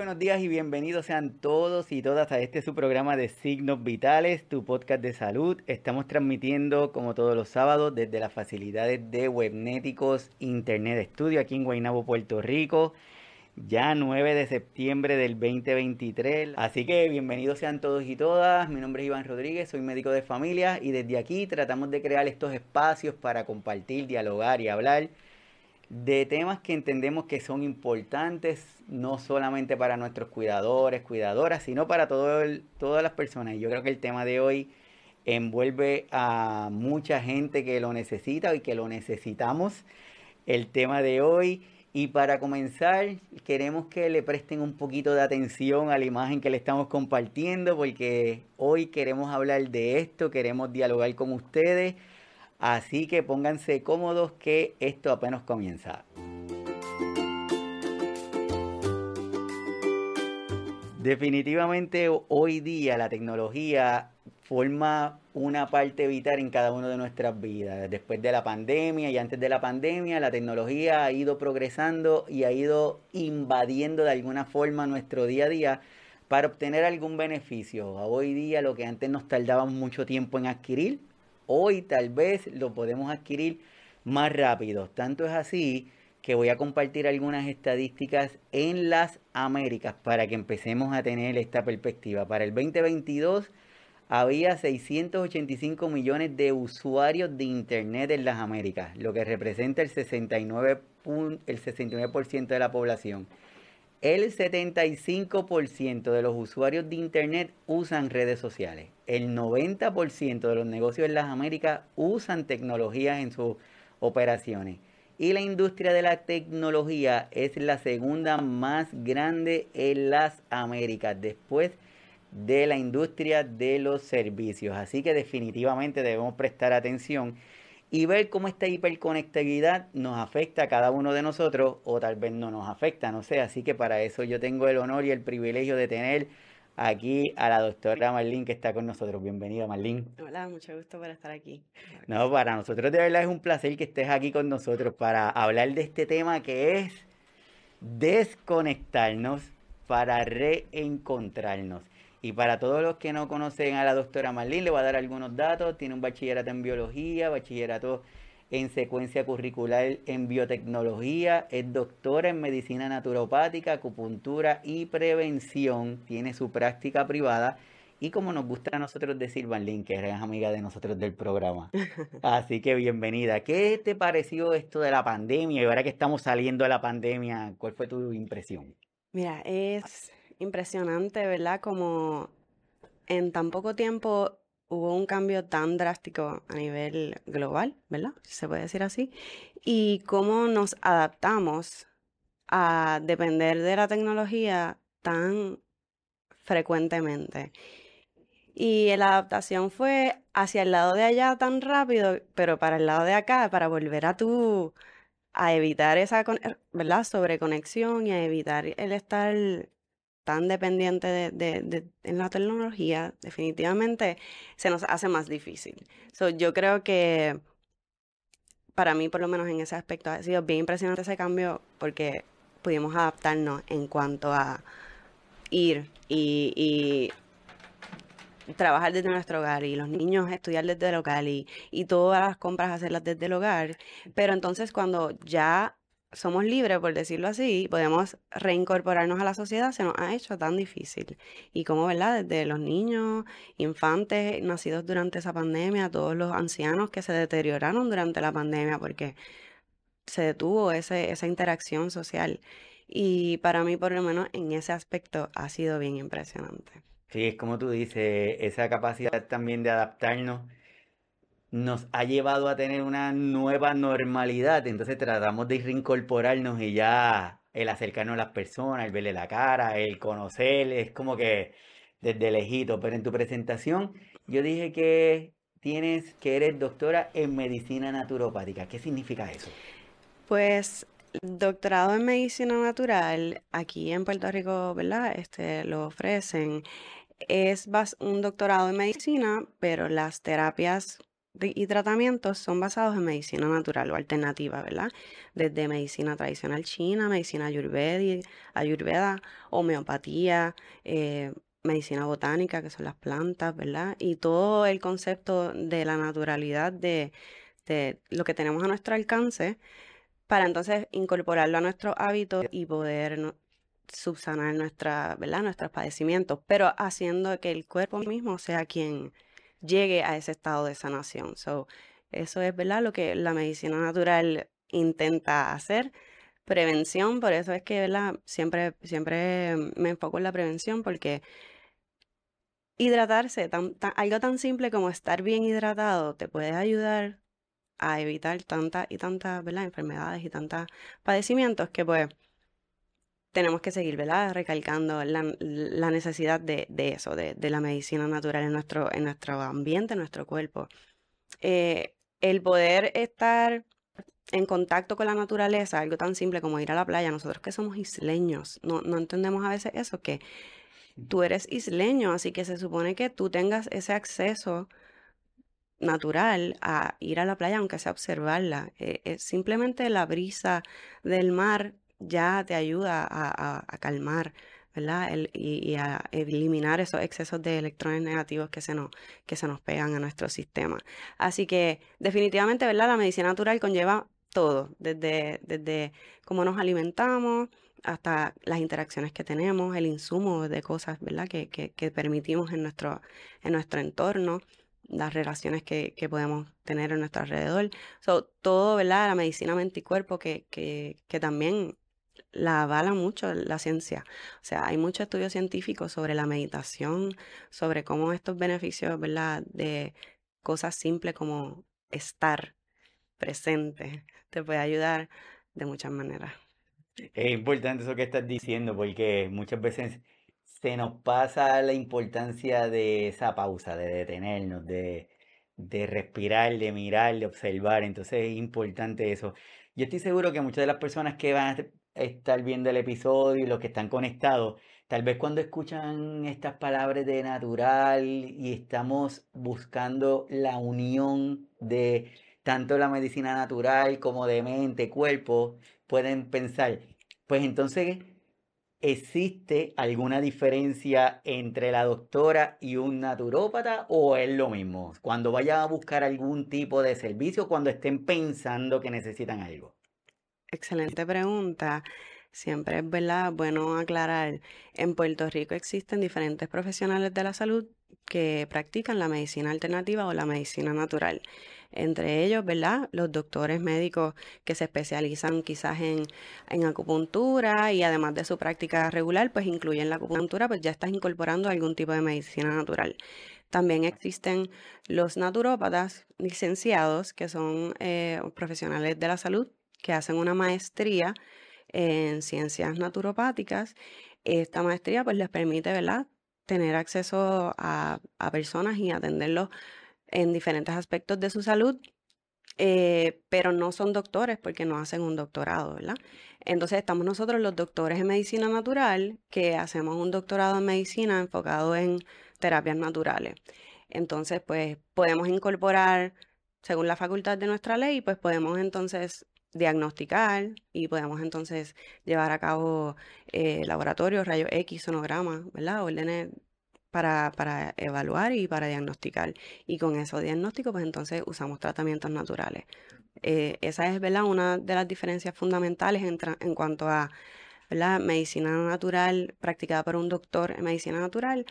buenos días y bienvenidos sean todos y todas a este su programa de Signos Vitales, tu podcast de salud. Estamos transmitiendo como todos los sábados desde las facilidades de Webnéticos Internet Studio aquí en Guaynabo, Puerto Rico. Ya 9 de septiembre del 2023. Así que bienvenidos sean todos y todas. Mi nombre es Iván Rodríguez, soy médico de familia y desde aquí tratamos de crear estos espacios para compartir, dialogar y hablar de temas que entendemos que son importantes, no solamente para nuestros cuidadores, cuidadoras, sino para todas las personas. Y yo creo que el tema de hoy envuelve a mucha gente que lo necesita y que lo necesitamos. El tema de hoy. Y para comenzar, queremos que le presten un poquito de atención a la imagen que le estamos compartiendo, porque hoy queremos hablar de esto, queremos dialogar con ustedes Así que pónganse cómodos que esto apenas comienza. Definitivamente hoy día la tecnología forma una parte vital en cada una de nuestras vidas. Después de la pandemia y antes de la pandemia, la tecnología ha ido progresando y ha ido invadiendo de alguna forma nuestro día a día para obtener algún beneficio. Hoy día lo que antes nos tardábamos mucho tiempo en adquirir, hoy tal vez lo podemos adquirir más rápido. Tanto es así que voy a compartir algunas estadísticas en las Américas para que empecemos a tener esta perspectiva. Para el 2022 había 685 millones de usuarios de Internet en las Américas, lo que representa el 69%, el 69 de la población. El 75% de los usuarios de Internet usan redes sociales. El 90% de los negocios en las Américas usan tecnologías en sus operaciones. Y la industria de la tecnología es la segunda más grande en las Américas, después de la industria de los servicios. Así que definitivamente debemos prestar atención y ver cómo esta hiperconectividad nos afecta a cada uno de nosotros o tal vez no nos afecta, no sé. Así que para eso yo tengo el honor y el privilegio de tener aquí a la doctora Marlene que está con nosotros. Bienvenida, Marlene. Hola, mucho gusto por estar aquí. No, para nosotros de verdad es un placer que estés aquí con nosotros para hablar de este tema que es desconectarnos para reencontrarnos. Y para todos los que no conocen a la doctora Marlene, le voy a dar algunos datos. Tiene un bachillerato en biología, bachillerato en secuencia curricular en biotecnología, es doctora en medicina naturopática, acupuntura y prevención, tiene su práctica privada y como nos gusta a nosotros decir, Marlene, que eres amiga de nosotros del programa. Así que bienvenida. ¿Qué te pareció esto de la pandemia? Y ahora que estamos saliendo de la pandemia, ¿cuál fue tu impresión? Mira, es impresionante, ¿verdad? Como en tan poco tiempo hubo un cambio tan drástico a nivel global, ¿verdad? Se puede decir así. Y cómo nos adaptamos a depender de la tecnología tan frecuentemente. Y la adaptación fue hacia el lado de allá tan rápido, pero para el lado de acá, para volver a tu, a evitar esa, ¿verdad? Sobreconexión y a evitar el estar tan dependiente de, en la tecnología, definitivamente se nos hace más difícil. So, yo creo que para mí, por lo menos en ese aspecto, ha sido bien impresionante ese cambio porque pudimos adaptarnos en cuanto a ir y, y trabajar desde nuestro hogar y los niños estudiar desde el hogar y, y todas las compras hacerlas desde el hogar. Pero entonces cuando ya somos libres, por decirlo así, podemos reincorporarnos a la sociedad, se nos ha hecho tan difícil. Y como, ¿verdad? Desde los niños, infantes nacidos durante esa pandemia, todos los ancianos que se deterioraron durante la pandemia porque se detuvo ese, esa interacción social. Y para mí, por lo menos, en ese aspecto ha sido bien impresionante. Sí, es como tú dices, esa capacidad también de adaptarnos nos ha llevado a tener una nueva normalidad. Entonces tratamos de reincorporarnos y ya el acercarnos a las personas, el verle la cara, el conocer, es como que desde lejito. Pero en tu presentación yo dije que tienes, que eres doctora en medicina naturopática. ¿Qué significa eso? Pues doctorado en medicina natural aquí en Puerto Rico, ¿verdad? Este lo ofrecen. Es un doctorado en medicina, pero las terapias y tratamientos son basados en medicina natural o alternativa, ¿verdad? Desde medicina tradicional china, medicina ayurveda, homeopatía, eh, medicina botánica, que son las plantas, ¿verdad? Y todo el concepto de la naturalidad de, de lo que tenemos a nuestro alcance para entonces incorporarlo a nuestros hábitos y poder subsanar nuestra, ¿verdad? nuestros padecimientos, pero haciendo que el cuerpo mismo sea quien llegue a ese estado de sanación. So, eso es ¿verdad? lo que la medicina natural intenta hacer. Prevención, por eso es que ¿verdad? Siempre, siempre me enfoco en la prevención porque hidratarse, algo tan simple como estar bien hidratado, te puede ayudar a evitar tantas y tantas enfermedades y tantos padecimientos que pues tenemos que seguir, ¿verdad? Recalcando la, necesidad de, eso, de, la medicina natural en nuestro, en nuestro ambiente, en nuestro cuerpo. Eh, el poder estar en contacto con la naturaleza, algo tan simple como ir a la playa, nosotros que somos isleños, no, no entendemos a veces eso, que tú eres isleño, así que se supone que tú tengas ese acceso natural a ir a la playa, aunque sea observarla. Eh, simplemente la brisa del mar ya te ayuda a, calmar, ¿verdad? y, a eliminar esos excesos de electrones negativos que se, nos, que se nos pegan a nuestro sistema. Así que definitivamente, ¿verdad? La medicina natural conlleva todo, desde, desde cómo nos alimentamos hasta las interacciones que tenemos, el insumo de cosas, ¿verdad? Que, que, permitimos en nuestro, en nuestro entorno las relaciones que, que, podemos tener en nuestro alrededor. So, todo, ¿verdad? La medicina mente y cuerpo que, que, que también la avala mucho la ciencia. O sea, hay muchos estudios científicos sobre la meditación, sobre cómo estos beneficios, ¿verdad? De cosas simples como estar presente te puede ayudar de muchas maneras. Es importante eso que estás diciendo porque muchas veces se nos pasa la importancia de esa pausa, de detenernos, de, de respirar, de mirar, de observar. Entonces es importante eso. Yo estoy seguro que muchas de las personas que van a estar viendo el episodio y los que están conectados, tal vez cuando escuchan estas palabras de natural y estamos buscando la unión de tanto la medicina natural como de mente, cuerpo, pueden pensar, pues entonces, ¿existe alguna diferencia entre la doctora y un naturópata o es lo mismo? Cuando vayan a buscar algún tipo de servicio, cuando estén pensando que necesitan algo. Excelente pregunta. Siempre es ¿verdad? bueno aclarar, en Puerto Rico existen diferentes profesionales de la salud que practican la medicina alternativa o la medicina natural. Entre ellos, ¿verdad? Los doctores médicos que se especializan quizás en, en acupuntura y además de su práctica regular, pues incluyen la acupuntura, pues ya estás incorporando algún tipo de medicina natural. También existen los naturópatas licenciados, que son eh, profesionales de la salud que hacen una maestría en ciencias naturopáticas. Esta maestría pues les permite, ¿verdad? tener acceso a, personas y atenderlos en diferentes aspectos de su salud, eh, pero no son doctores porque no hacen un doctorado, ¿verdad? Entonces estamos nosotros los doctores en medicina natural que hacemos un doctorado en medicina enfocado en terapias naturales. Entonces, pues podemos incorporar, según la facultad de nuestra ley, pues podemos entonces diagnosticar y podemos entonces llevar a cabo eh, laboratorios, rayos X, sonogramas, ¿verdad? Órdenes para, para, evaluar y para diagnosticar. Y con esos diagnósticos, pues entonces usamos tratamientos naturales. Eh, esa es, ¿verdad? Una de las diferencias fundamentales en, cuanto a la medicina natural practicada por un doctor en medicina natural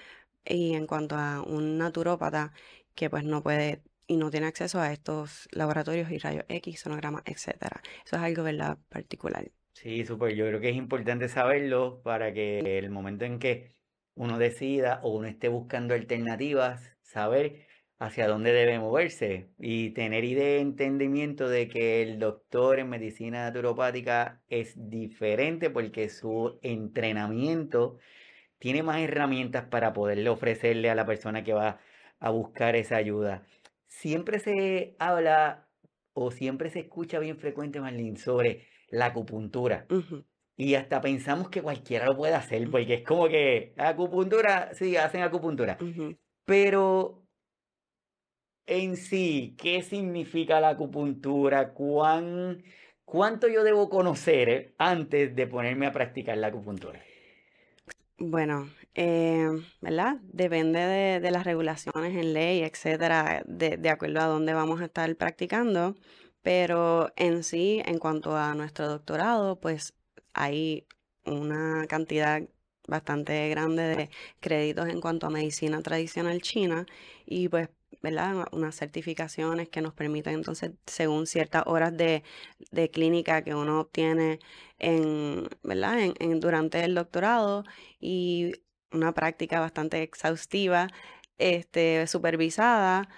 y en cuanto a un naturópata que pues no puede y no tiene acceso a estos laboratorios y rayos X, sonogramas, etcétera. Eso es algo, ¿verdad?, particular. Sí, súper. Yo creo que es importante saberlo para que el momento en que uno decida o uno esté buscando alternativas, saber hacia dónde debe moverse y tener idea entendimiento de que el doctor en medicina naturopática es diferente porque su entrenamiento tiene más herramientas para poderle ofrecerle a la persona que va a buscar esa ayuda siempre se habla o siempre se escucha bien frecuente, Marlene, sobre la acupuntura. Y hasta pensamos que cualquiera lo puede hacer, porque es como que acupuntura, sí, hacen acupuntura. Pero en sí, ¿qué significa la acupuntura? ¿Cuán, ¿Cuánto yo debo conocer antes de ponerme a practicar la acupuntura? Bueno, eh, ¿verdad? Depende de, las regulaciones en ley, etcétera, de, de acuerdo a dónde vamos a estar practicando. Pero en sí, en cuanto a nuestro doctorado, pues hay una cantidad bastante grande de créditos en cuanto a medicina tradicional china y pues, ¿verdad? Unas certificaciones que nos permiten entonces, según ciertas horas de, de clínica que uno obtiene en, ¿verdad? En, durante el doctorado y una práctica bastante exhaustiva, este, supervisada,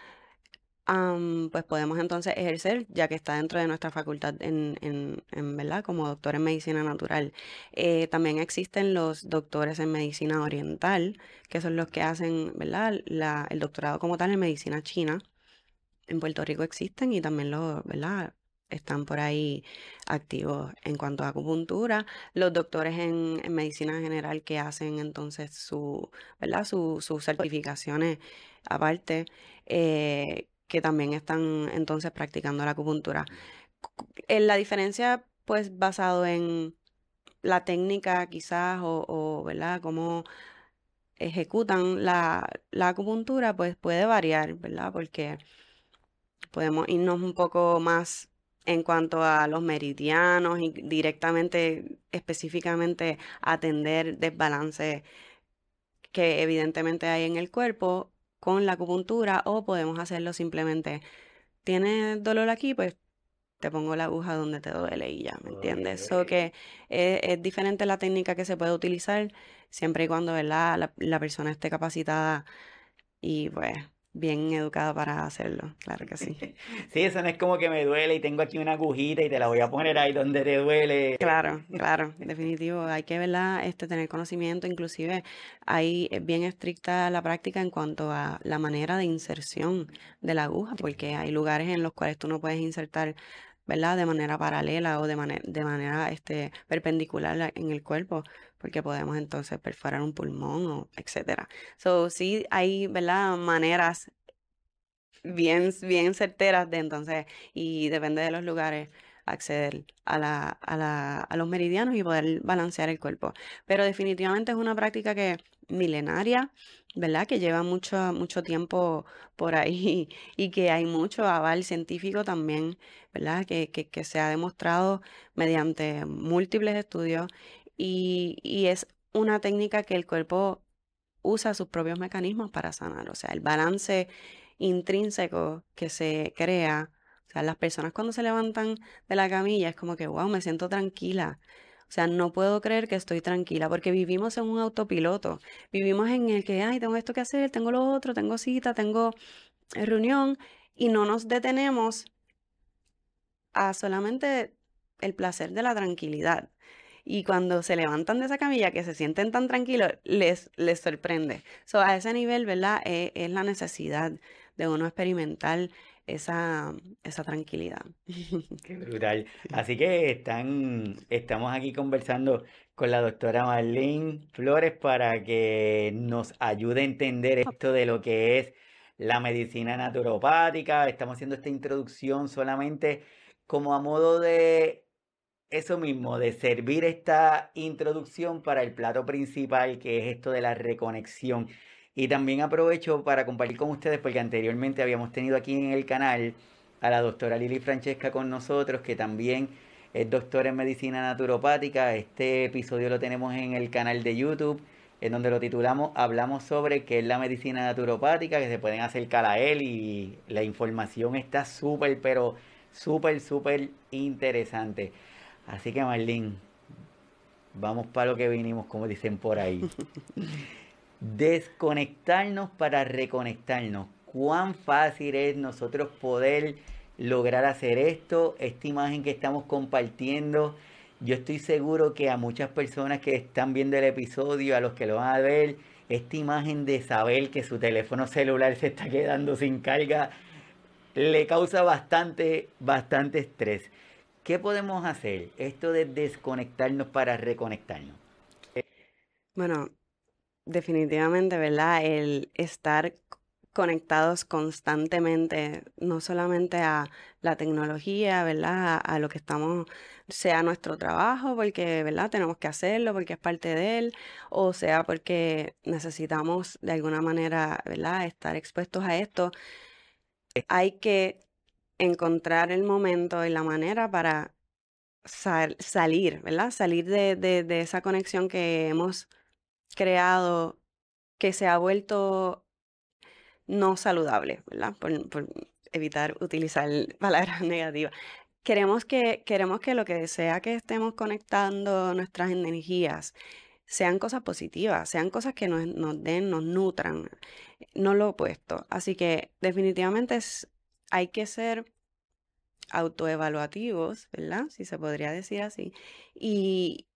pues podemos entonces ejercer, ya que está dentro de nuestra facultad en, en, ¿verdad? Como doctor en medicina natural. Eh, también existen los doctores en medicina oriental, que son los que hacen, ¿verdad? El doctorado como tal en medicina china. En Puerto Rico existen y también los, ¿verdad? Están por ahí activos en cuanto a acupuntura. Los doctores en, en medicina general que hacen entonces su, ¿verdad? sus certificaciones aparte. Eh, que también están entonces practicando la acupuntura. La diferencia, pues, basado en la técnica quizás o, o ¿verdad? Cómo ejecutan la, la, acupuntura, pues puede variar, ¿verdad? Porque podemos irnos un poco más en cuanto a los meridianos y directamente, específicamente, atender desbalances que evidentemente hay en el cuerpo con la acupuntura o podemos hacerlo simplemente, ¿tienes dolor aquí? Pues te pongo la aguja donde te duele y ya, ¿me entiendes? Eso que es, diferente la técnica que se puede utilizar siempre y cuando La, la persona esté capacitada y pues bien educada para hacerlo, claro que sí. Sí, eso no es como que me duele y tengo aquí una agujita y te la voy a poner ahí donde te duele. Claro, claro, definitivo. Hay que, ¿verdad? Este, tener conocimiento, inclusive hay bien estricta la práctica en cuanto a la manera de inserción de la aguja, porque hay lugares en los cuales tú no puedes insertar ¿verdad? De manera paralela o de, manera de manera este, perpendicular en el cuerpo, porque podemos entonces perforar un pulmón, o etcétera. So, sí hay, ¿verdad? Maneras bien, bien certeras de entonces, y depende de los lugares, acceder a, la, a, la, a los meridianos y poder balancear el cuerpo. Pero definitivamente es una práctica que milenaria, ¿verdad? Que lleva mucho, mucho tiempo por ahí y que hay mucho aval científico también, ¿verdad? Que, que se ha demostrado mediante múltiples estudios y, es una técnica que el cuerpo usa sus propios mecanismos para sanar, o sea, el balance intrínseco que se crea, o sea, las personas cuando se levantan de la camilla es como que, wow, me siento tranquila, o sea, no puedo creer que estoy tranquila porque vivimos en un autopiloto. Vivimos en el que, ay, tengo esto que hacer, tengo lo otro, tengo cita, tengo eh, reunión y no nos detenemos a solamente el placer de la tranquilidad. Y cuando se levantan de esa camilla, que se sienten tan tranquilos, les, les sorprende. So, a ese nivel, ¿verdad? E, es la necesidad de uno experimentar esa, esa tranquilidad. Qué brutal. Así que están, estamos aquí conversando con la doctora Marlene Flores para que nos ayude a entender esto de lo que es la medicina naturopática. Estamos haciendo esta introducción solamente como a modo de eso mismo, de servir esta introducción para el plato principal, que es esto de la reconexión. Y también aprovecho para compartir con ustedes, porque anteriormente habíamos tenido aquí en el canal a la doctora Lili Francesca con nosotros, que también es doctora en medicina naturopática. Este episodio lo tenemos en el canal de YouTube, en donde lo titulamos Hablamos sobre qué es la medicina naturopática, que se pueden acercar a él y la información está súper, pero súper, súper interesante. Así que Marlene, vamos para lo que vinimos, como dicen por ahí. desconectarnos para reconectarnos. Cuán fácil es nosotros poder lograr hacer esto, esta imagen que estamos compartiendo. Yo estoy seguro que a muchas personas que están viendo el episodio, a los que lo van a ver, esta imagen de saber que su teléfono celular se está quedando sin carga, le causa bastante, bastante estrés. ¿Qué podemos hacer? Esto de desconectarnos para reconectarnos. Bueno, definitivamente, ¿verdad? El estar conectados constantemente, no solamente a la tecnología, ¿verdad? A, lo que estamos, sea nuestro trabajo, porque, ¿verdad? Tenemos que hacerlo, porque es parte de él, o sea, porque necesitamos de alguna manera, ¿verdad? Estar expuestos a esto. Hay que encontrar el momento y la manera para salir, ¿verdad? Salir de, de esa conexión que hemos creado, que se ha vuelto no saludable, ¿verdad? Por, evitar utilizar palabras negativas. Queremos que, queremos que lo que sea que estemos conectando nuestras energías sean cosas positivas, sean cosas que nos, nos den, nos nutran, no lo opuesto. Así que definitivamente es, hay que ser autoevaluativos, ¿verdad? Si se podría decir así. Y,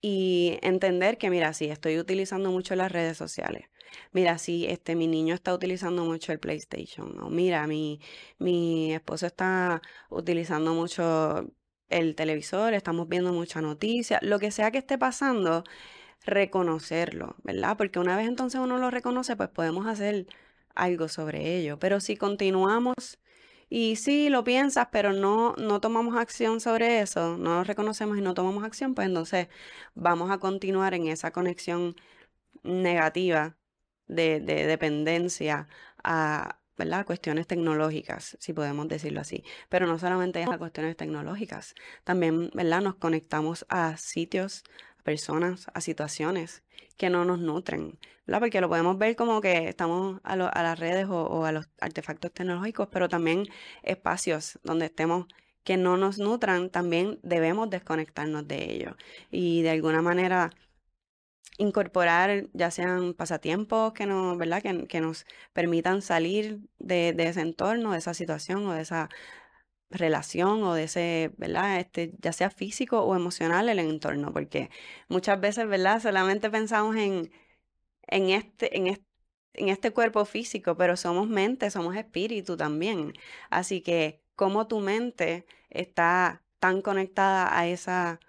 entender que, mira, sí, estoy utilizando mucho las redes sociales mira, sí, este, mi niño está utilizando mucho el PlayStation, o mira, mi, mi esposo está utilizando mucho el televisor, estamos viendo mucha noticia, lo que sea que esté pasando, reconocerlo, ¿verdad? Porque una vez entonces uno lo reconoce, pues podemos hacer algo sobre ello. Pero si continuamos y sí lo piensas, pero no, no tomamos acción sobre eso, no lo reconocemos y no tomamos acción, pues entonces vamos a continuar en esa conexión negativa de, dependencia a ¿verdad? cuestiones tecnológicas, si podemos decirlo así. Pero no solamente a cuestiones tecnológicas, también ¿verdad? nos conectamos a sitios, personas, a situaciones que no nos nutren, ¿verdad? porque lo podemos ver como que estamos a, las redes o, a los artefactos tecnológicos, pero también espacios donde estemos que no nos nutran, también debemos desconectarnos de ellos y de alguna manera incorporar ya sean pasatiempos que nos, ¿verdad? Que, que nos permitan salir de, de, ese entorno, de esa situación o de esa relación o de ese, ¿verdad? Este, ya sea físico o emocional el entorno, porque muchas veces, ¿verdad? Solamente pensamos en, en este, en este en este cuerpo físico, pero somos mente, somos espíritu también. Así que, ¿cómo tu mente está tan conectada a esa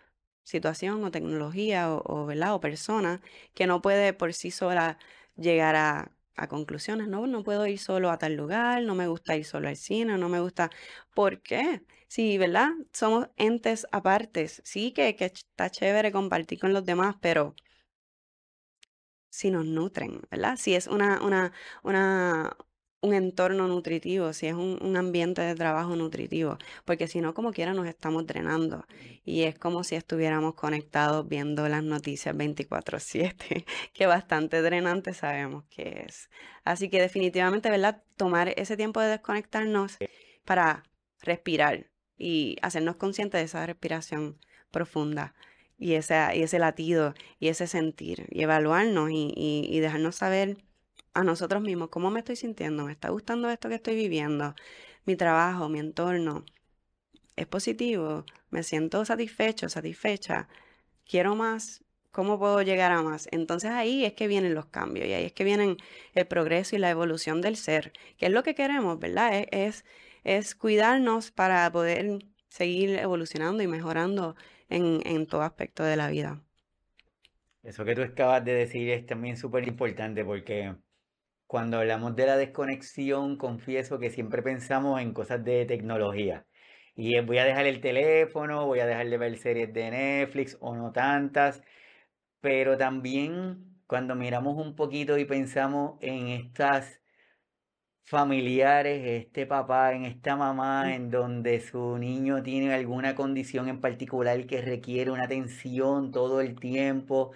situación o tecnología o, o, ¿verdad? o persona que no puede por sí sola llegar a, a, conclusiones. No, no puedo ir solo a tal lugar, no me gusta ir solo al cine, no me gusta. ¿Por qué? Sí, ¿verdad? Somos entes apartes. Sí, que, que está chévere compartir con los demás, pero si nos nutren, ¿verdad? Si es una, una, una, un entorno nutritivo, si es un, ambiente de trabajo nutritivo, porque si no, como quiera, nos estamos drenando. Y es como si estuviéramos conectados viendo las noticias 24/7, que bastante drenante sabemos que es. Así que definitivamente, ¿verdad? Tomar ese tiempo de desconectarnos para respirar y hacernos conscientes de esa respiración profunda y ese, y ese latido y ese sentir y evaluarnos y, y dejarnos saber a nosotros mismos, ¿cómo me estoy sintiendo? ¿Me está gustando esto que estoy viviendo? Mi trabajo, mi entorno, ¿es positivo? ¿Me siento satisfecho, satisfecha? ¿Quiero más? ¿Cómo puedo llegar a más? Entonces ahí es que vienen los cambios y ahí es que vienen el progreso y la evolución del ser, que es lo que queremos, ¿verdad? Es, es, es cuidarnos para poder seguir evolucionando y mejorando en, en todo aspecto de la vida. Eso que tú acabas de decir es también súper importante porque cuando hablamos de la desconexión, confieso que siempre pensamos en cosas de tecnología. Y voy a dejar el teléfono, voy a dejar de ver series de Netflix o no tantas, pero también cuando miramos un poquito y pensamos en estas familiares, este papá, en esta mamá, en donde su niño tiene alguna condición en particular que requiere una atención todo el tiempo,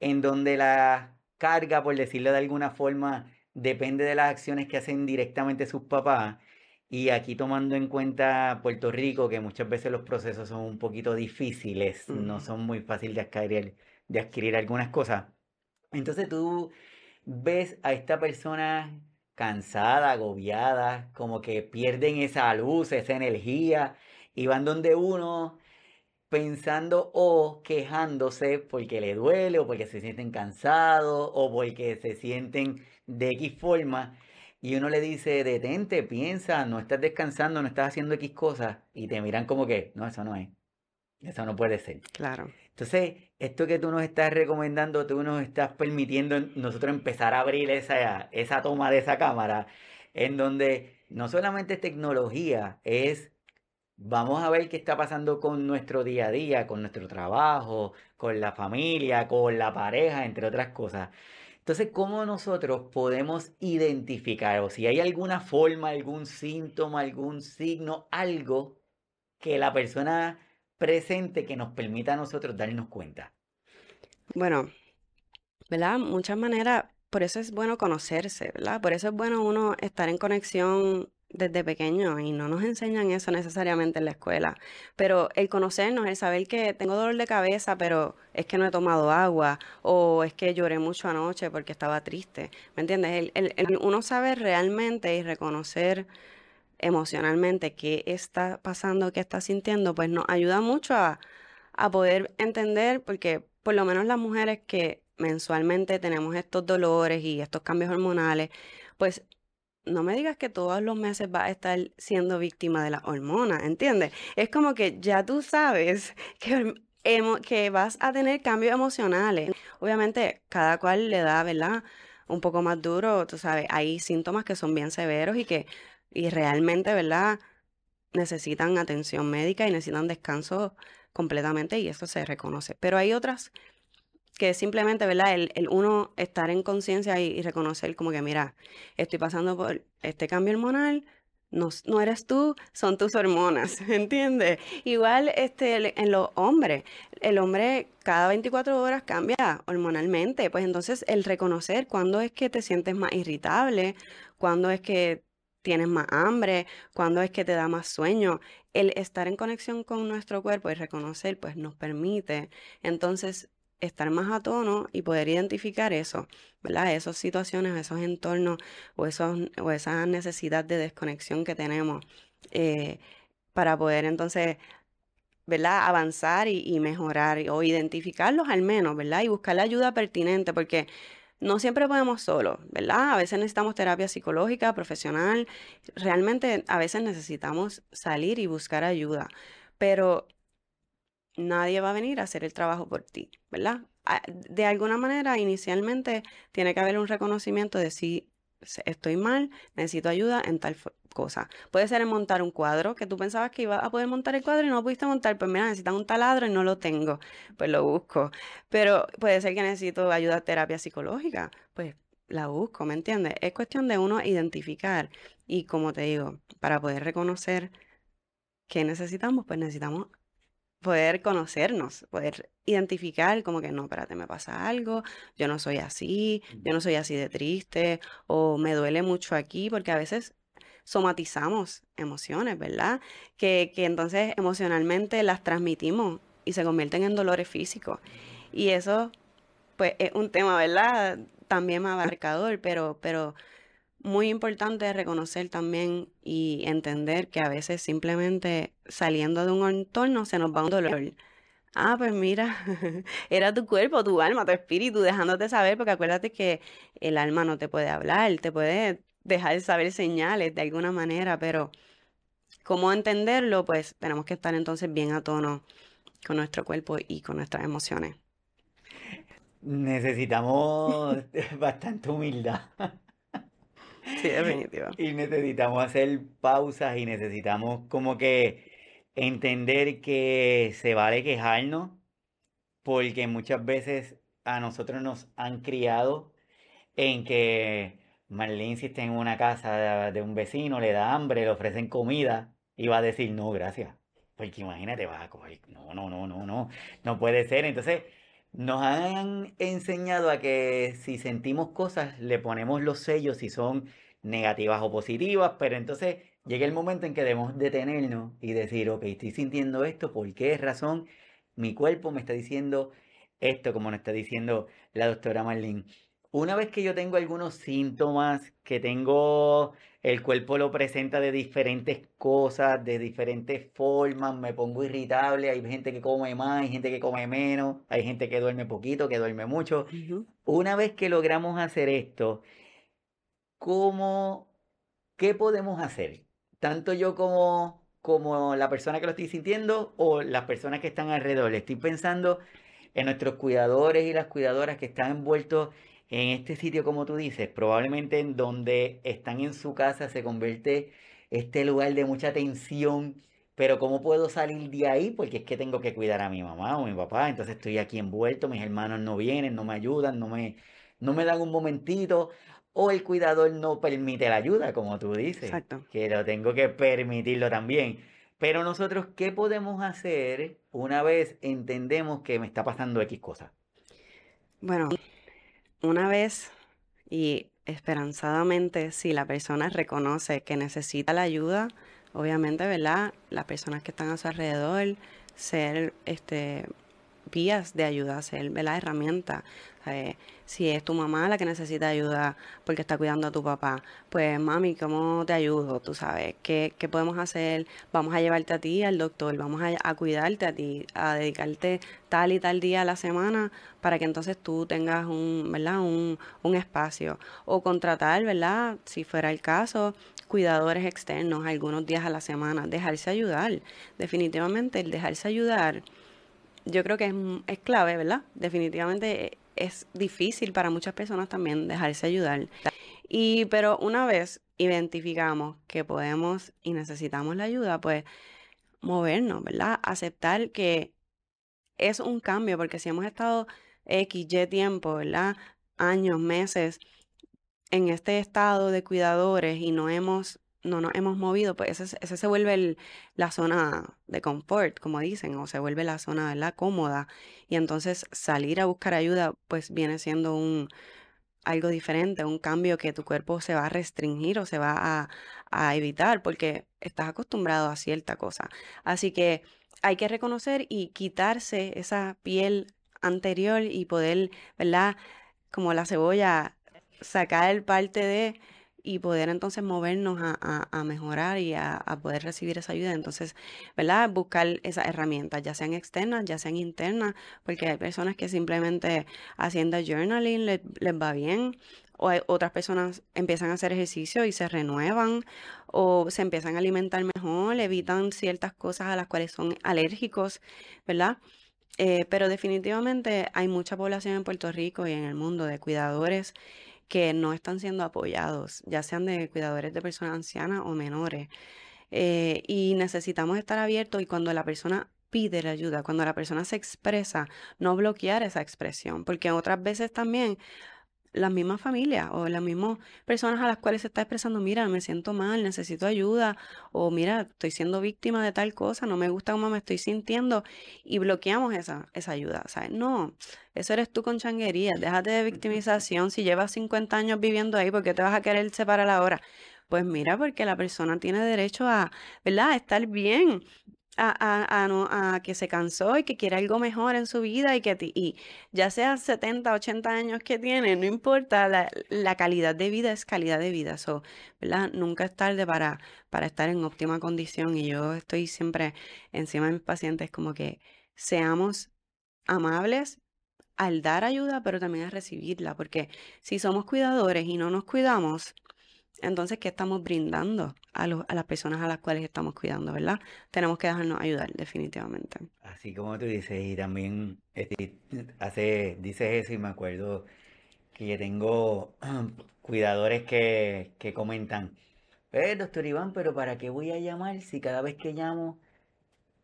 en donde la carga, por decirlo de alguna forma, depende de las acciones que hacen directamente sus papás. Y aquí tomando en cuenta Puerto Rico, que muchas veces los procesos son un poquito difíciles, no son muy fáciles de adquirir, de adquirir algunas cosas. Entonces tú ves a esta persona cansada, agobiada, como que pierden esa luz, esa energía, y van donde uno pensando o quejándose porque le duele o porque se sienten cansados o porque se sienten de X forma y uno le dice, detente, piensa, no estás descansando, no estás haciendo X cosas y te miran como que, no, eso no es, eso no puede ser. Claro. Entonces, esto que tú nos estás recomendando, tú nos estás permitiendo nosotros empezar a abrir esa, esa toma de esa cámara, en donde no solamente es tecnología, es vamos a ver qué está pasando con nuestro día a día, con nuestro trabajo, con la familia, con la pareja, entre otras cosas. Entonces, ¿cómo nosotros podemos identificar o si hay alguna forma, algún síntoma, algún signo, algo que la persona presente que nos permita a nosotros darnos cuenta? Bueno, ¿verdad? Muchas maneras, por eso es bueno conocerse, ¿verdad? Por eso es bueno uno estar en conexión desde pequeño y no nos enseñan eso necesariamente en la escuela. Pero el conocernos, el saber que tengo dolor de cabeza, pero es que no he tomado agua o es que lloré mucho anoche porque estaba triste. ¿Me entiendes? El, el, uno sabe realmente y reconocer emocionalmente qué está pasando, qué está sintiendo, pues nos ayuda mucho a, a poder entender, porque por lo menos las mujeres que mensualmente tenemos estos dolores y estos cambios hormonales, pues no me digas que todos los meses vas a estar siendo víctima de la hormona, ¿entiendes? Es como que ya tú sabes que, que vas a tener cambios emocionales. Obviamente, cada cual le da, ¿verdad? Un poco más duro, tú sabes, hay síntomas que son bien severos y que y realmente, ¿verdad? Necesitan atención médica y necesitan descanso completamente y eso se reconoce. Pero hay otras que simplemente, ¿verdad? El, uno estar en conciencia y, reconocer como que, mira, estoy pasando por este cambio hormonal, no, no, eres tú, son tus hormonas, ¿entiendes? Igual este, en los hombres, el hombre cada 24 horas cambia hormonalmente, pues entonces el reconocer cuándo es que te sientes más irritable, cuándo es que tienes más hambre, cuándo es que te da más sueño, el estar en conexión con nuestro cuerpo y reconocer, pues nos permite entonces estar más a tono y poder identificar eso, ¿verdad? Esas situaciones, esos entornos o, esos, o esa necesidad de desconexión que tenemos eh, para poder entonces, ¿verdad? Avanzar y, y, mejorar o identificarlos al menos, ¿verdad? Y buscar la ayuda pertinente porque no siempre podemos solos, ¿verdad? A veces necesitamos terapia psicológica, profesional, realmente a veces necesitamos salir y buscar ayuda, pero nadie va a venir a hacer el trabajo por ti, ¿verdad? De alguna manera, inicialmente, tiene que haber un reconocimiento de si estoy mal, necesito ayuda en tal cosa. Puede ser en montar un cuadro, que tú pensabas que iba a poder montar el cuadro y no lo pudiste montar, pues mira, necesitas un taladro y no lo tengo, pues lo busco. Pero puede ser que necesito ayuda terapia psicológica, pues la busco, ¿me entiendes? Es cuestión de uno identificar y como te digo, para poder reconocer qué necesitamos, pues necesitamos poder conocernos, poder identificar como que no, espérate, me pasa algo, yo no soy así, yo no soy así de triste, o me duele mucho aquí, porque a veces somatizamos emociones, ¿verdad? Que, que entonces emocionalmente las transmitimos y se convierten en dolores físicos. Y eso, pues, es un tema, ¿verdad? También más abarcador, pero, pero muy importante reconocer también y entender que a veces simplemente saliendo de un entorno se nos va un dolor. Ah, pues mira, era tu cuerpo, tu alma, tu espíritu dejándote saber, porque acuérdate que el alma no te puede hablar, te puede dejar de saber señales de alguna manera, pero cómo entenderlo, pues tenemos que estar entonces bien a tono con nuestro cuerpo y con nuestras emociones. Necesitamos bastante humildad. Y necesitamos hacer pausas y necesitamos como que entender que se vale quejarnos, porque muchas veces a nosotros nos han criado en que Marlene si está en una casa de, un vecino, le da hambre, le ofrecen comida y va a decir no, gracias. Porque imagínate, va a coger, no, no, no, no, no, no puede ser. Entonces, nos han enseñado a que si sentimos cosas, le ponemos los sellos si son negativas o positivas, pero entonces llega el momento en que debemos detenernos y decir, ok, estoy sintiendo esto, ¿por qué razón? Mi cuerpo me está diciendo esto, como nos está diciendo la doctora Marlene. Una vez que yo tengo algunos síntomas, que tengo, el cuerpo lo presenta de diferentes cosas, de diferentes formas, me pongo irritable, hay gente que come más, hay gente que come menos, hay gente que duerme poquito, que duerme mucho. Una vez que logramos hacer esto, ¿cómo, qué podemos hacer? Tanto yo como, como la persona que lo estoy sintiendo o las personas que están alrededor. Estoy pensando en nuestros cuidadores y las cuidadoras que están envueltos en este sitio, como tú dices, probablemente en donde están en su casa se convierte este lugar de mucha tensión, pero ¿cómo puedo salir de ahí? Porque es que tengo que cuidar a mi mamá o mi papá, entonces estoy aquí envuelto, mis hermanos no vienen, no me ayudan, no me, no me dan un momentito, o el cuidador no permite la ayuda, como tú dices, Exacto. que lo tengo que permitirlo también. Pero nosotros, ¿qué podemos hacer una vez entendemos que me está pasando X cosa? Bueno, una vez y esperanzadamente, si la persona reconoce que necesita la ayuda, obviamente, ¿verdad? Las personas que están a su alrededor, ser este vías de ayuda, ser la herramienta. Eh, si es tu mamá la que necesita ayuda porque está cuidando a tu papá, pues mami, ¿cómo te ayudo? Tú sabes, ¿qué, qué podemos hacer? Vamos a llevarte a ti al doctor, vamos a, a, cuidarte a ti, a dedicarte tal y tal día a la semana para que entonces tú tengas un, ¿verdad? Un, un espacio. O contratar, ¿verdad? Si fuera el caso, cuidadores externos algunos días a la semana, dejarse ayudar. Definitivamente el dejarse ayudar yo creo que es, es, clave, ¿verdad? Definitivamente es difícil para muchas personas también dejarse ayudar. Y pero una vez identificamos que podemos y necesitamos la ayuda, pues movernos, ¿verdad? Aceptar que es un cambio, porque si hemos estado X, Y tiempo, ¿verdad? Años, meses en este estado de cuidadores y no hemos no nos hemos movido, pues ese, ese se vuelve la zona de confort, como dicen, o se vuelve la zona la cómoda. Y entonces salir a buscar ayuda, pues viene siendo un algo diferente, un cambio que tu cuerpo se va a restringir o se va a, a evitar porque estás acostumbrado a cierta cosa. Así que hay que reconocer y quitarse esa piel anterior y poder, ¿verdad? Como la cebolla, sacar el parte de y poder entonces movernos a, a, mejorar y a, a, poder recibir esa ayuda. Entonces, ¿verdad? Buscar esas herramientas, ya sean externas, ya sean internas, porque hay personas que simplemente haciendo journaling les, les va bien. O hay otras personas empiezan a hacer ejercicio y se renuevan o se empiezan a alimentar mejor, evitan ciertas cosas a las cuales son alérgicos, ¿verdad? Eh, pero definitivamente hay mucha población en Puerto Rico y en el mundo de cuidadores que no están siendo apoyados, ya sean de cuidadores de personas ancianas o menores. Eh, y necesitamos estar abiertos y cuando la persona pide la ayuda, cuando la persona se expresa, no bloquear esa expresión, porque otras veces también las mismas familias o las mismas personas a las cuales se está expresando, mira, me siento mal, necesito ayuda, o mira, estoy siendo víctima de tal cosa, no me gusta cómo me estoy sintiendo, y bloqueamos esa, esa ayuda, ¿sabes? No, eso eres tú con changuería, déjate de victimización, si llevas 50 años viviendo ahí, ¿por qué te vas a querer separar ahora? Pues mira, porque la persona tiene derecho a, ¿verdad?, a estar bien, a, que se cansó y que quiere algo mejor en su vida y que y ya sea 70, 80 años que tiene, no importa, la, la calidad de vida es calidad de vida. So, ¿verdad? Nunca es tarde para, para estar en óptima condición y yo estoy siempre encima de mis pacientes como que seamos amables al dar ayuda, pero también a recibirla, porque si somos cuidadores y no nos cuidamos, entonces, ¿qué estamos brindando a, a, las personas a las cuales estamos cuidando, verdad? Tenemos que dejarnos ayudar, definitivamente. Así como tú dices, y también este, hace, dices eso y me acuerdo que yo tengo cuidadores que, que comentan, eh, doctor Iván, pero ¿para qué voy a llamar si cada vez que llamo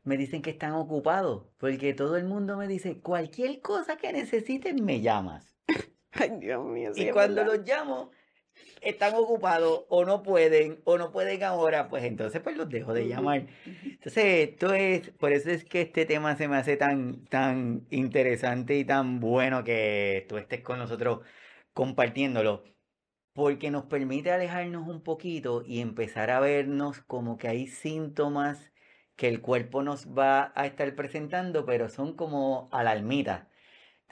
me dicen que están ocupados? Porque todo el mundo me dice, cualquier cosa que necesiten me llamas. Ay, Dios mío. Sí y cuando los llamo están ocupados o no pueden o no pueden ahora, pues entonces pues los dejo de llamar. Entonces, esto es, por eso es que este tema se me hace tan, tan interesante y tan bueno que tú estés con nosotros compartiéndolo, porque nos permite alejarnos un poquito y empezar a vernos como que hay síntomas que el cuerpo nos va a estar presentando, pero son como alarmitas.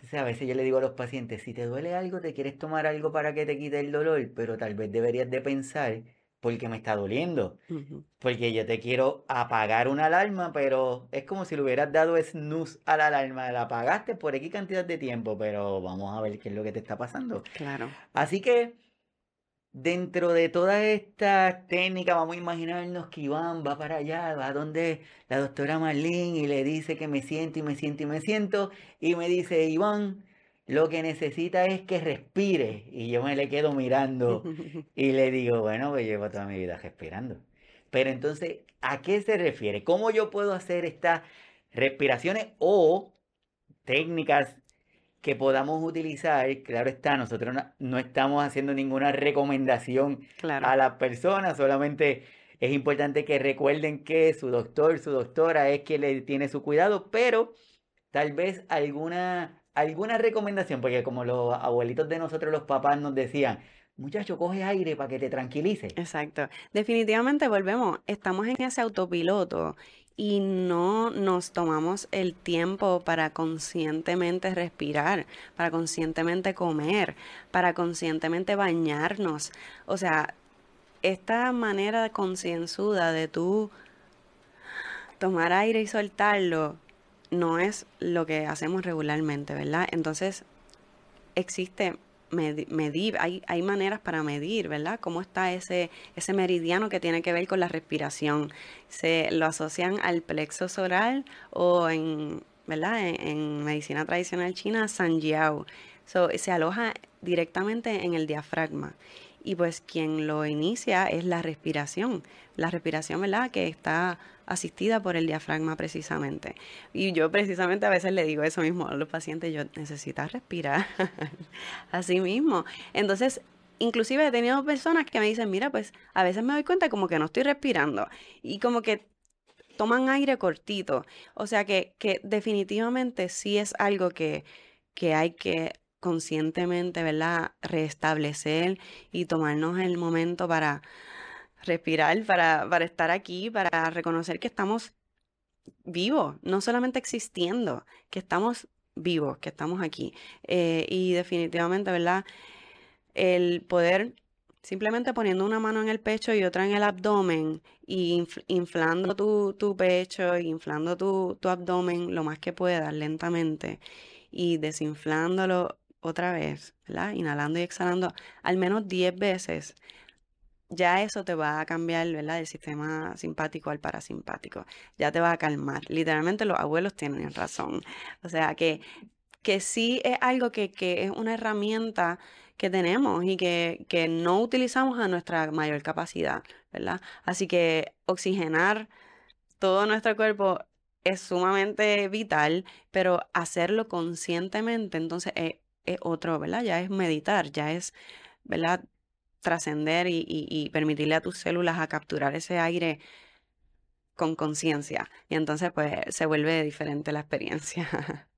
Entonces a veces yo le digo a los pacientes, si te duele algo, te quieres tomar algo para que te quite el dolor, pero tal vez deberías de pensar por qué me está doliendo. Uh -huh. Porque yo te quiero apagar una alarma, pero es como si le hubieras dado snooze a la alarma. La apagaste por X cantidad de tiempo, pero vamos a ver qué es lo que te está pasando. Claro. Así que dentro de toda esta técnica, vamos a imaginarnos que Iván va para allá, va donde la doctora Marlene y le dice que me siento y me siento y me siento. Y me dice, Iván, lo que necesita es que respire. Y yo me le quedo mirando y le digo, bueno, pues llevo toda mi vida respirando. Pero entonces, ¿a qué se refiere? ¿Cómo yo puedo hacer estas respiraciones o técnicas que podamos utilizar? Claro está, nosotros no, estamos haciendo ninguna recomendación a las personas, solamente es importante que recuerden que su doctor, su doctora es quien le tiene su cuidado, pero tal vez alguna, alguna recomendación, porque como los abuelitos de nosotros, los papás nos decían, muchacho, coge aire para que te tranquilice. Exacto. Definitivamente volvemos, estamos en ese autopiloto y no nos tomamos el tiempo para conscientemente respirar, para conscientemente comer, para conscientemente bañarnos. O sea, esta manera concienzuda de tú tomar aire y soltarlo no es lo que hacemos regularmente, ¿verdad? Entonces, existe medir, hay, hay maneras para medir, ¿verdad? Cómo está ese, ese meridiano que tiene que ver con la respiración. Se lo asocian al plexo solar o en, ¿verdad? En, medicina tradicional china, Sanjiao. So, se aloja directamente en el diafragma y pues quien lo inicia es la respiración, la respiración, ¿verdad? Que está asistida por el diafragma precisamente. Y yo precisamente a veces le digo eso mismo a los pacientes, yo necesito respirar así mismo. Entonces, inclusive he tenido personas que me dicen, mira, pues a veces me doy cuenta como que no estoy respirando y como que toman aire cortito. O sea que, que definitivamente sí es algo que, que hay que conscientemente, ¿verdad? Restablecer y tomarnos el momento para respirar, para, para estar aquí, para reconocer que estamos vivos, no solamente existiendo, que estamos vivos, que estamos aquí. Eh, y definitivamente, ¿verdad? El poder simplemente poniendo una mano en el pecho y otra en el abdomen y inflando tu, tu pecho, inflando tu, tu abdomen lo más que puedas lentamente y desinflándolo otra vez, ¿verdad? Inhalando y exhalando al menos 10 veces, ya eso te va a cambiar, ¿verdad? El sistema simpático al parasimpático. Ya te va a calmar. Literalmente los abuelos tienen razón. O sea que, que sí es algo que, que es una herramienta que tenemos y que, que no utilizamos a nuestra mayor capacidad, ¿verdad? Así que oxigenar todo nuestro cuerpo es sumamente vital, pero hacerlo conscientemente entonces es es otro, ¿verdad? Ya es meditar, ya es, ¿verdad? Trascender y, permitirle a tus células a capturar ese aire con conciencia. Y entonces, pues, se vuelve diferente la experiencia.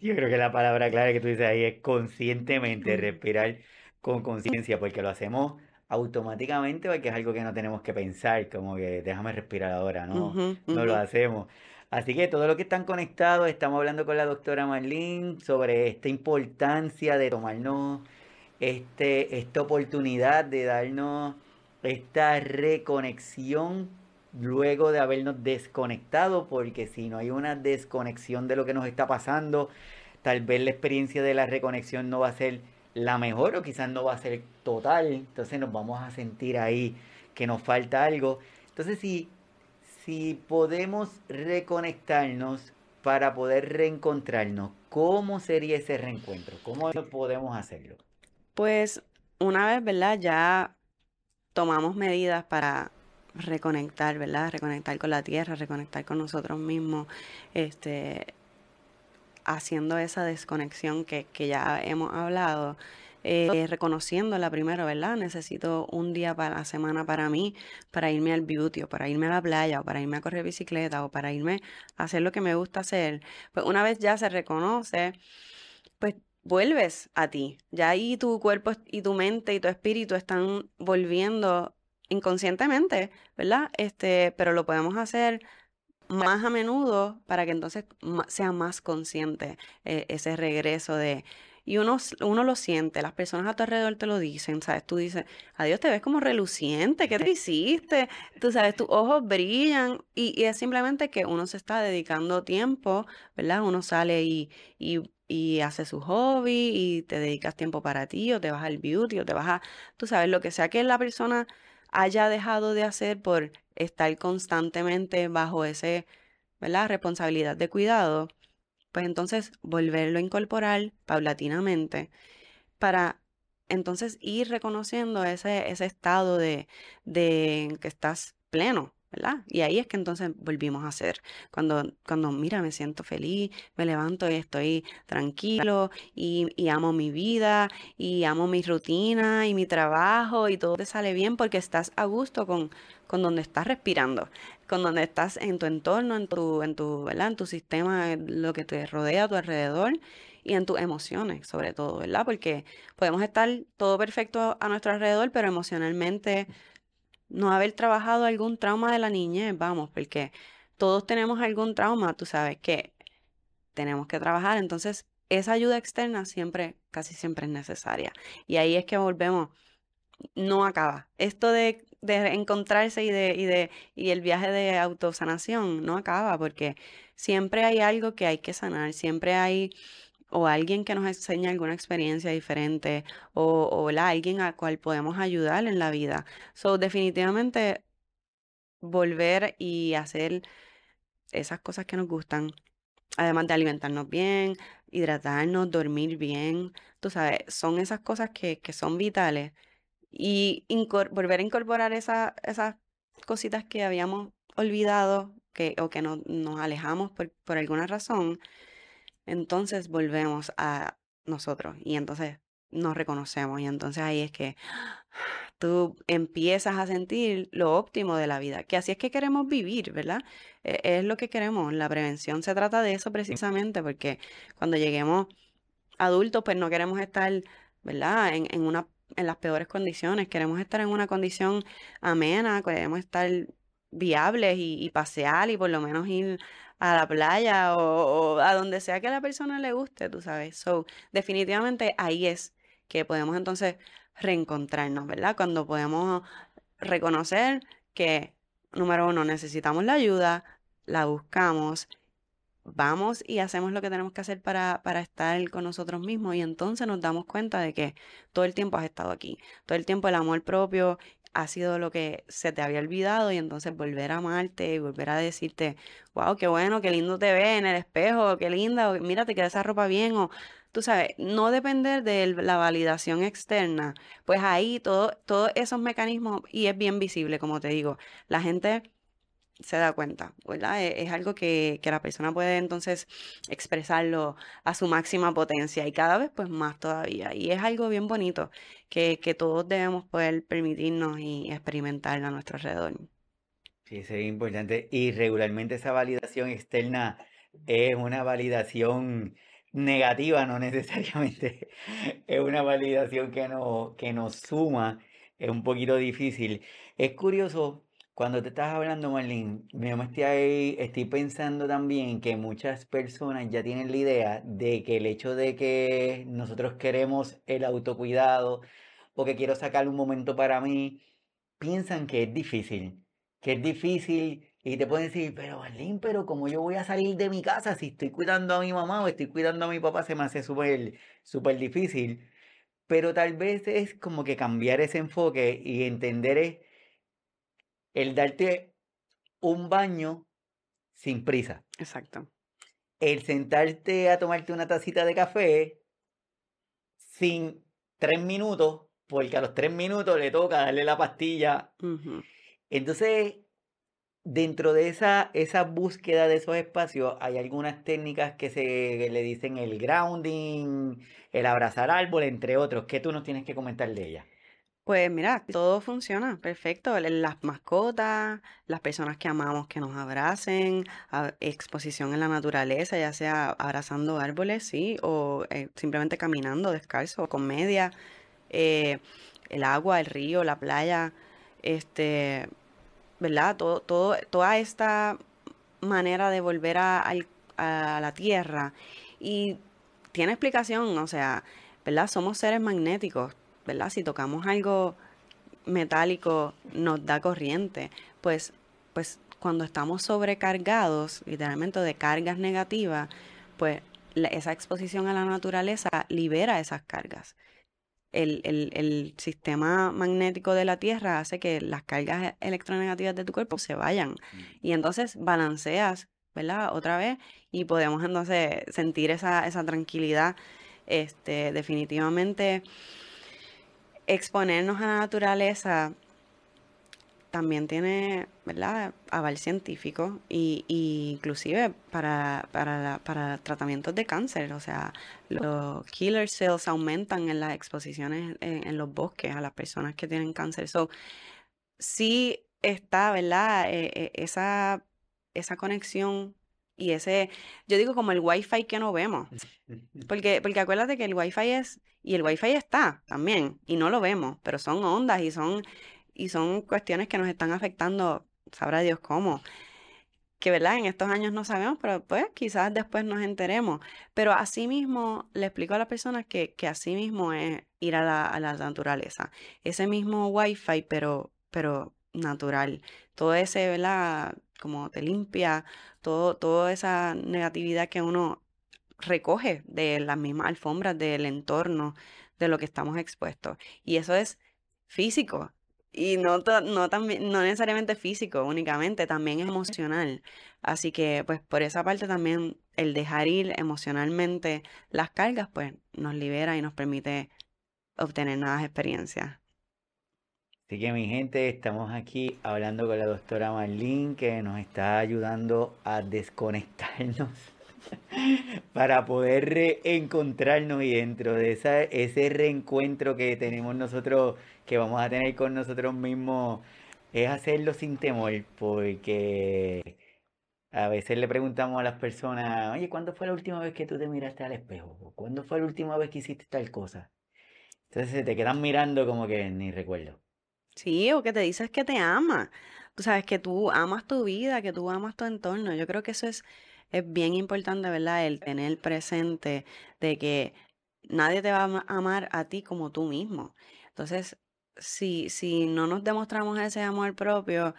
Yo creo que la palabra clara que tú dices ahí es conscientemente, respirar con conciencia, porque lo hacemos automáticamente porque es algo que no tenemos que pensar, como que déjame respirar ahora, no, no lo hacemos. Así que todos los que están conectados, estamos hablando con la doctora Marlene sobre esta importancia de tomarnos este, esta oportunidad de darnos esta reconexión luego de habernos desconectado, porque si no hay una desconexión de lo que nos está pasando, tal vez la experiencia de la reconexión no va a ser la mejor o quizás no va a ser total, entonces nos vamos a sentir ahí que nos falta algo. Entonces si si podemos reconectarnos para poder reencontrarnos, ¿cómo sería ese reencuentro? ¿Cómo podemos hacerlo? Pues una vez, ¿verdad? Ya tomamos medidas para reconectar, ¿verdad? Reconectar con la tierra, reconectar con nosotros mismos, este, haciendo esa desconexión que, que ya hemos hablado eh, reconociéndola primero, ¿verdad? Necesito un día para la semana para mí, para irme al beauty, o para irme a la playa, o para irme a correr bicicleta, o para irme a hacer lo que me gusta hacer. Pues una vez ya se reconoce, pues vuelves a ti. Ya ahí tu cuerpo y tu mente y tu espíritu están volviendo inconscientemente, ¿verdad? Este, pero lo podemos hacer más a menudo para que entonces sea más consciente eh, ese regreso de y uno, uno lo siente, las personas a tu alrededor te lo dicen, ¿sabes? Tú dices, adiós, te ves como reluciente, ¿qué te hiciste? Tú sabes, tus ojos brillan y, es simplemente que uno se está dedicando tiempo, ¿verdad? Uno sale y, y, hace su hobby y te dedicas tiempo para ti o te vas al beauty o te vas a, tú sabes, lo que sea que la persona haya dejado de hacer por estar constantemente bajo ese, ¿verdad? Responsabilidad de cuidado pues entonces volverlo a incorporar paulatinamente para entonces ir reconociendo ese, ese estado de, de que estás pleno, ¿verdad? Y ahí es que entonces volvimos a hacer. Cuando, cuando mira, me siento feliz, me levanto y estoy tranquilo y, y, amo mi vida y amo mi rutina y mi trabajo y todo te sale bien porque estás a gusto con, con donde estás respirando, con donde estás en tu entorno, en tu, en tu, ¿verdad? En tu sistema, lo que te rodea a tu alrededor y en tus emociones, sobre todo, ¿verdad? Porque podemos estar todo perfecto a nuestro alrededor, pero emocionalmente no haber trabajado algún trauma de la niñez, vamos, porque todos tenemos algún trauma, tú sabes que tenemos que trabajar, entonces esa ayuda externa siempre, casi siempre es necesaria. Y ahí es que volvemos, no acaba. Esto de, de encontrarse y de, y de, y el viaje de autosanación no acaba, porque siempre hay algo que hay que sanar, siempre hay o alguien que nos enseñe alguna experiencia diferente o, o alguien al cual podemos ayudar en la vida. So, definitivamente volver y hacer esas cosas que nos gustan, además de alimentarnos bien, hidratarnos, dormir bien, tú sabes, son esas cosas que, que son vitales. Y volver a incorporar esa, esas cositas que habíamos olvidado que, o que no, nos alejamos por, por alguna razón, entonces volvemos a nosotros y entonces nos reconocemos y entonces ahí es que tú empiezas a sentir lo óptimo de la vida, que así es que queremos vivir, ¿verdad? E-, es lo que queremos, la prevención se trata de eso precisamente porque cuando lleguemos adultos pues no queremos estar, ¿verdad? En, en, una, en las peores condiciones, queremos estar en una condición amena, queremos estar viables y, y pasear y por lo menos ir a la playa o, a donde sea que a la persona le guste, tú sabes. So, definitivamente ahí es que podemos entonces reencontrarnos, ¿verdad? Cuando podemos reconocer que, número uno, necesitamos la ayuda, la buscamos, vamos y hacemos lo que tenemos que hacer para, para estar con nosotros mismos y entonces nos damos cuenta de que todo el tiempo has estado aquí, todo el tiempo el amor propio ha sido lo que se te había olvidado y entonces volver a amarte y volver a decirte, wow, qué bueno, qué lindo te ve en el espejo, qué linda, mira, te queda esa ropa bien, o tú sabes, no depender de la validación externa, pues ahí todo, todos esos mecanismos, y es bien visible, como te digo, la gente se da cuenta, ¿verdad? E-, es, algo que, que, la persona puede entonces expresarlo a su máxima potencia y cada vez pues más todavía. Y es algo bien bonito que, que todos debemos poder permitirnos y experimentar a nuestro alrededor. Sí, es importante. Y regularmente esa validación externa es una validación negativa, no necesariamente es una validación que, no, que nos suma, es un poquito difícil. Es curioso cuando te estás hablando, Marlene, me estoy, estoy pensando también que muchas personas ya tienen la idea de que el hecho de que nosotros queremos el autocuidado o que quiero sacar un momento para mí, piensan que es difícil, que es difícil y te pueden decir, pero Marlene, pero como yo voy a salir de mi casa si estoy cuidando a mi mamá o estoy cuidando a mi papá, se me hace súper, súper difícil. Pero tal vez es como que cambiar ese enfoque y entender el darte un baño sin prisa. Exacto. El sentarte a tomarte una tacita de café sin tres minutos, porque a los tres minutos le toca darle la pastilla. Entonces, dentro de esa, esa búsqueda de esos espacios, hay algunas técnicas que se le dicen el grounding, el abrazar árbol, entre otros. ¿Qué tú nos tienes que comentar de ella? Pues mira, todo funciona perfecto. Las mascotas, las personas que amamos que nos abracen, exposición en la naturaleza, ya sea abrazando árboles, sí, o eh, simplemente caminando descalzo, con media, eh, el agua, el río, la playa, este, ¿verdad? Todo, todo, toda esta manera de volver a, a la tierra. Y tiene explicación, o sea, ¿verdad? Somos seres magnéticos ¿verdad? Si tocamos algo metálico nos da corriente, pues, pues cuando estamos sobrecargados, literalmente de cargas negativas, pues esa exposición a la naturaleza libera esas cargas. El, el, el, sistema magnético de la Tierra hace que las cargas electronegativas de tu cuerpo se vayan. Mm. Y entonces balanceas ¿verdad? Otra vez y podemos entonces sentir esa, esa tranquilidad. Este, definitivamente exponernos a la naturaleza también tiene, ¿verdad?, aval científico y, inclusive para, para, para tratamientos de cáncer. O sea, los killer cells aumentan en las exposiciones en, los bosques a las personas que tienen cáncer. So, sí está, ¿verdad?, eh, eh, esa, esa conexión y ese, yo digo como el wifi que no vemos. Porque, porque acuérdate que el wifi es, y el wifi está también, y no lo vemos, pero son ondas y son, y son cuestiones que nos están afectando, sabrá Dios cómo. Que verdad, en estos años no sabemos, pero pues quizás después nos enteremos. Pero así mismo le explico a las personas que, que así mismo es ir a la, a la naturaleza. Ese mismo wifi, pero, pero natural. Todo ese, ¿verdad? Como te limpia, todo, toda esa negatividad que uno recoge de las mismas alfombras, del entorno, de lo que estamos expuestos. Y eso es físico. Y no, no, también, no necesariamente físico únicamente, también es emocional. Así que, pues, por esa parte también el dejar ir emocionalmente las cargas, pues, nos libera y nos permite obtener nuevas experiencias. Así que mi gente, estamos aquí hablando con la doctora Marlene que nos está ayudando a desconectarnos para poder reencontrarnos y dentro de esa, ese reencuentro que tenemos nosotros, que vamos a tener con nosotros mismos, es hacerlo sin temor, porque a veces le preguntamos a las personas, oye, ¿cuándo fue la última vez que tú te miraste al espejo? ¿Cuándo fue la última vez que hiciste tal cosa? Entonces se te quedan mirando como que ni recuerdo. Sí, o que te dices que te ama. Tú sabes que tú amas tu vida, que tú amas tu entorno. Yo creo que eso es, es bien importante, ¿verdad? El tener presente de que nadie te va a amar a ti como tú mismo. Entonces, si, si no nos demostramos ese amor propio,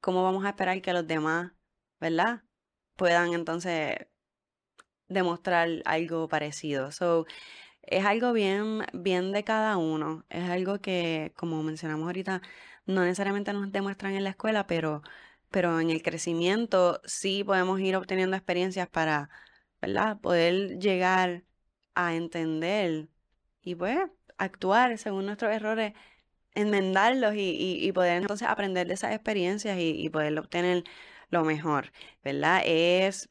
¿cómo vamos a esperar que los demás, ¿verdad? Puedan entonces demostrar algo parecido. So, es algo bien, bien de cada uno. Es algo que, como mencionamos ahorita, no necesariamente nos demuestran en la escuela, pero, pero en el crecimiento sí podemos ir obteniendo experiencias para, ¿verdad? Poder llegar a entender y pues actuar según nuestros errores, enmendarlos y, y, poder entonces aprender de esas experiencias y, y poder obtener lo mejor, ¿verdad? Es,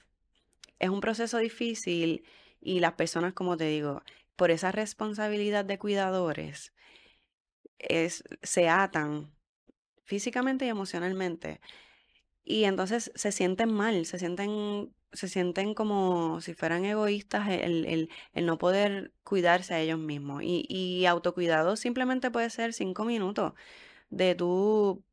es un proceso difícil y las personas, como te digo, por esa responsabilidad de cuidadores, es, se atan físicamente y emocionalmente. Y entonces se sienten mal, se sienten, se sienten como si fueran egoístas el, el, el no poder cuidarse a ellos mismos. Y, y autocuidado simplemente puede ser cinco minutos de tu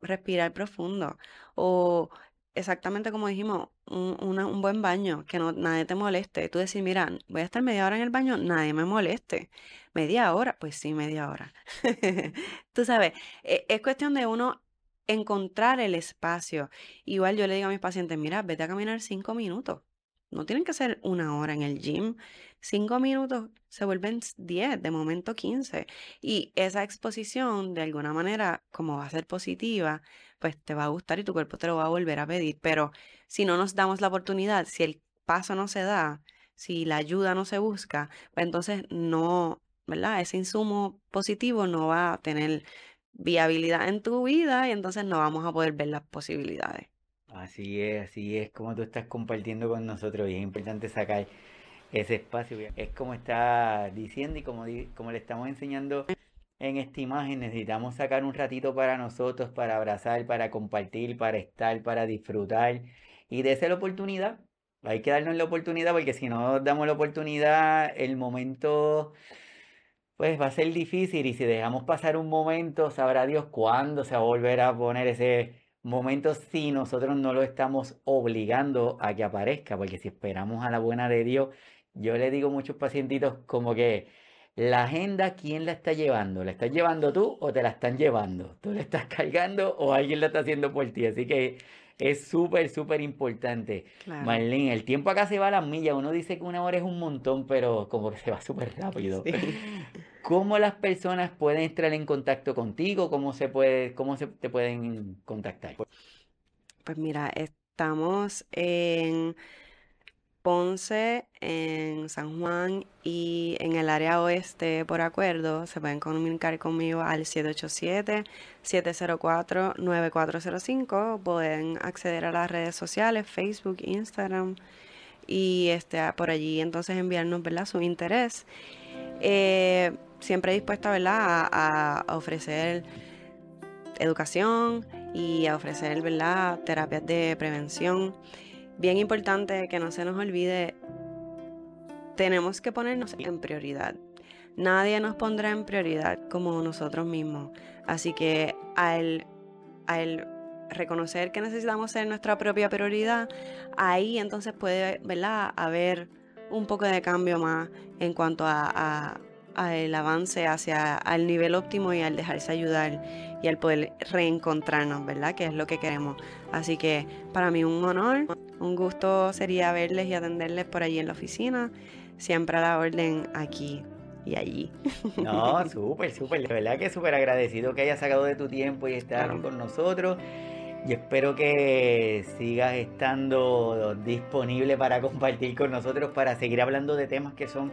respirar profundo o exactamente como dijimos, un, un buen baño, que no, nadie te moleste. Tú decir, mira, voy a estar media hora en el baño, nadie me moleste. Media hora, pues sí, media hora. Tú sabes, e, es, cuestión de uno encontrar el espacio. Igual yo le digo a mis pacientes, mira, vete a caminar cinco minutos. No tienen que ser una hora en el gym. Cinco minutos se vuelven diez, de momento quince. Y esa exposición, de alguna manera, como va a ser positiva, pues te va a gustar y tu cuerpo te lo va a volver a pedir. Pero si no nos damos la oportunidad, si el paso no se da, si la ayuda no se busca, pues entonces no, ¿verdad? Ese insumo positivo no va a tener viabilidad en tu vida y entonces no vamos a poder ver las posibilidades. Así es, así es como tú estás compartiendo con nosotros y es importante sacar ese espacio. Es como está diciendo y como, como le estamos enseñando en esta imagen necesitamos sacar un ratito para nosotros, para abrazar, para compartir, para estar, para disfrutar y de esa la oportunidad. Hay que darnos la oportunidad porque si no damos la oportunidad, el momento pues va a ser difícil y si dejamos pasar un momento, sabrá Dios cuándo se va a volver a poner ese momento si nosotros no lo estamos obligando a que aparezca, porque si esperamos a la buena de Dios, yo le digo a muchos pacientitos como que la agenda, ¿quién la está llevando? ¿La estás llevando tú o te la están llevando? ¿Tú la estás cargando o alguien la está haciendo por ti? Así que es súper, súper importante. Marlene, el tiempo acá se va a las millas. Uno dice que una hora es un montón, pero como que se va súper rápido. ¿Cómo las personas pueden entrar en contacto contigo? ¿Cómo se puede, cómo se te pueden contactar? Pues mira, Estamos en Ponce, en San Juan y en el área oeste por acuerdo. Se pueden comunicar conmigo al 787-704-9405. Pueden acceder a las redes sociales, Facebook, Instagram y este, por allí entonces enviarnos ¿verdad? su interés. Eh, siempre dispuesta ¿verdad? A, a, ofrecer educación y a ofrecer ¿verdad? terapias de prevención bien importante que no se nos olvide, tenemos que ponernos en prioridad. Nadie nos pondrá en prioridad como nosotros mismos. Así que al, al reconocer que necesitamos ser nuestra propia prioridad, ahí entonces puede ¿verdad? haber un poco de cambio más en cuanto a, el avance hacia el nivel óptimo y al dejarse ayudar y al poder reencontrarnos, ¿verdad? Que es lo que queremos. Así que para mí un honor, un gusto sería verles y atenderles por allí en la oficina, siempre a la orden aquí y allí. No, súper, súper, de verdad que súper agradecido que hayas sacado de tu tiempo y estar con nosotros. Y espero que sigas estando disponible para compartir con nosotros, para seguir hablando de temas que son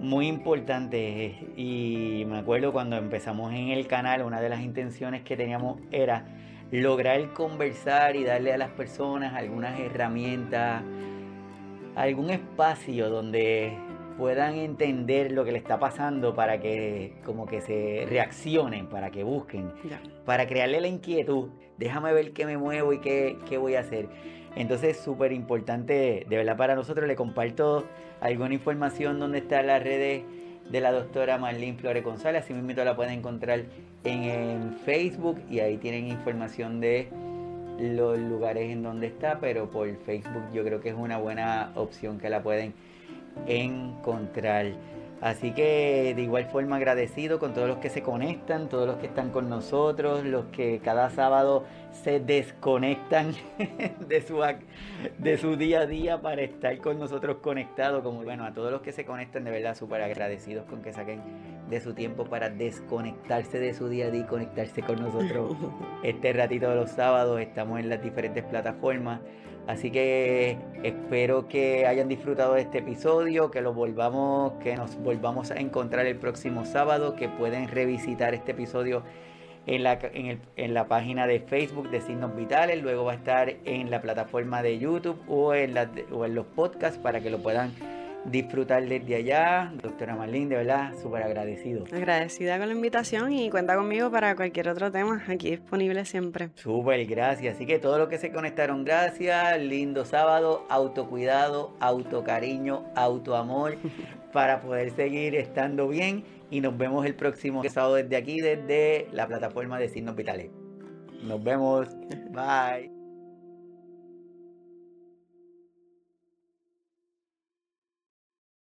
muy importantes. Y me acuerdo cuando empezamos en el canal, una de las intenciones que teníamos era lograr conversar y darle a las personas algunas herramientas, algún espacio donde puedan entender lo que le está pasando para que como que se reaccionen, para que busquen, para crearle la inquietud. Déjame ver qué me muevo y qué, qué voy a hacer. Entonces, súper importante, de verdad, para nosotros. Le comparto alguna información donde están las redes de la doctora Marlene Flores González. Así mismo la pueden encontrar en, Facebook y ahí tienen información de los lugares en donde está, pero por Facebook yo creo que es una buena opción que la pueden encontrar. Así que de igual forma agradecido con todos los que se conectan, todos los que están con nosotros, los que cada sábado se desconectan de su, de su día a día para estar con nosotros conectados. Como bueno, a todos los que se conectan, de verdad súper agradecidos con que saquen de su tiempo para desconectarse de su día a día y conectarse con nosotros. Este ratito de los sábados estamos en las diferentes plataformas. Así que espero que hayan disfrutado de este episodio, que lo volvamos, que nos volvamos a encontrar el próximo sábado, que pueden revisitar este episodio en la, en, la página de Facebook de Signos Vitales, luego va a estar en la plataforma de YouTube o en, o en los podcasts para que lo puedan disfrutar desde allá. Doctora Marlene, de verdad, súper agradecido. Agradecida con la invitación y cuenta conmigo para cualquier otro tema, aquí disponible siempre. Súper, gracias. Así que todos los que se conectaron, gracias. Lindo sábado, autocuidado, autocariño, autoamor, para poder seguir estando bien. Y nos vemos el próximo sábado desde aquí, desde la plataforma de Signos Vitales. Nos vemos. Bye.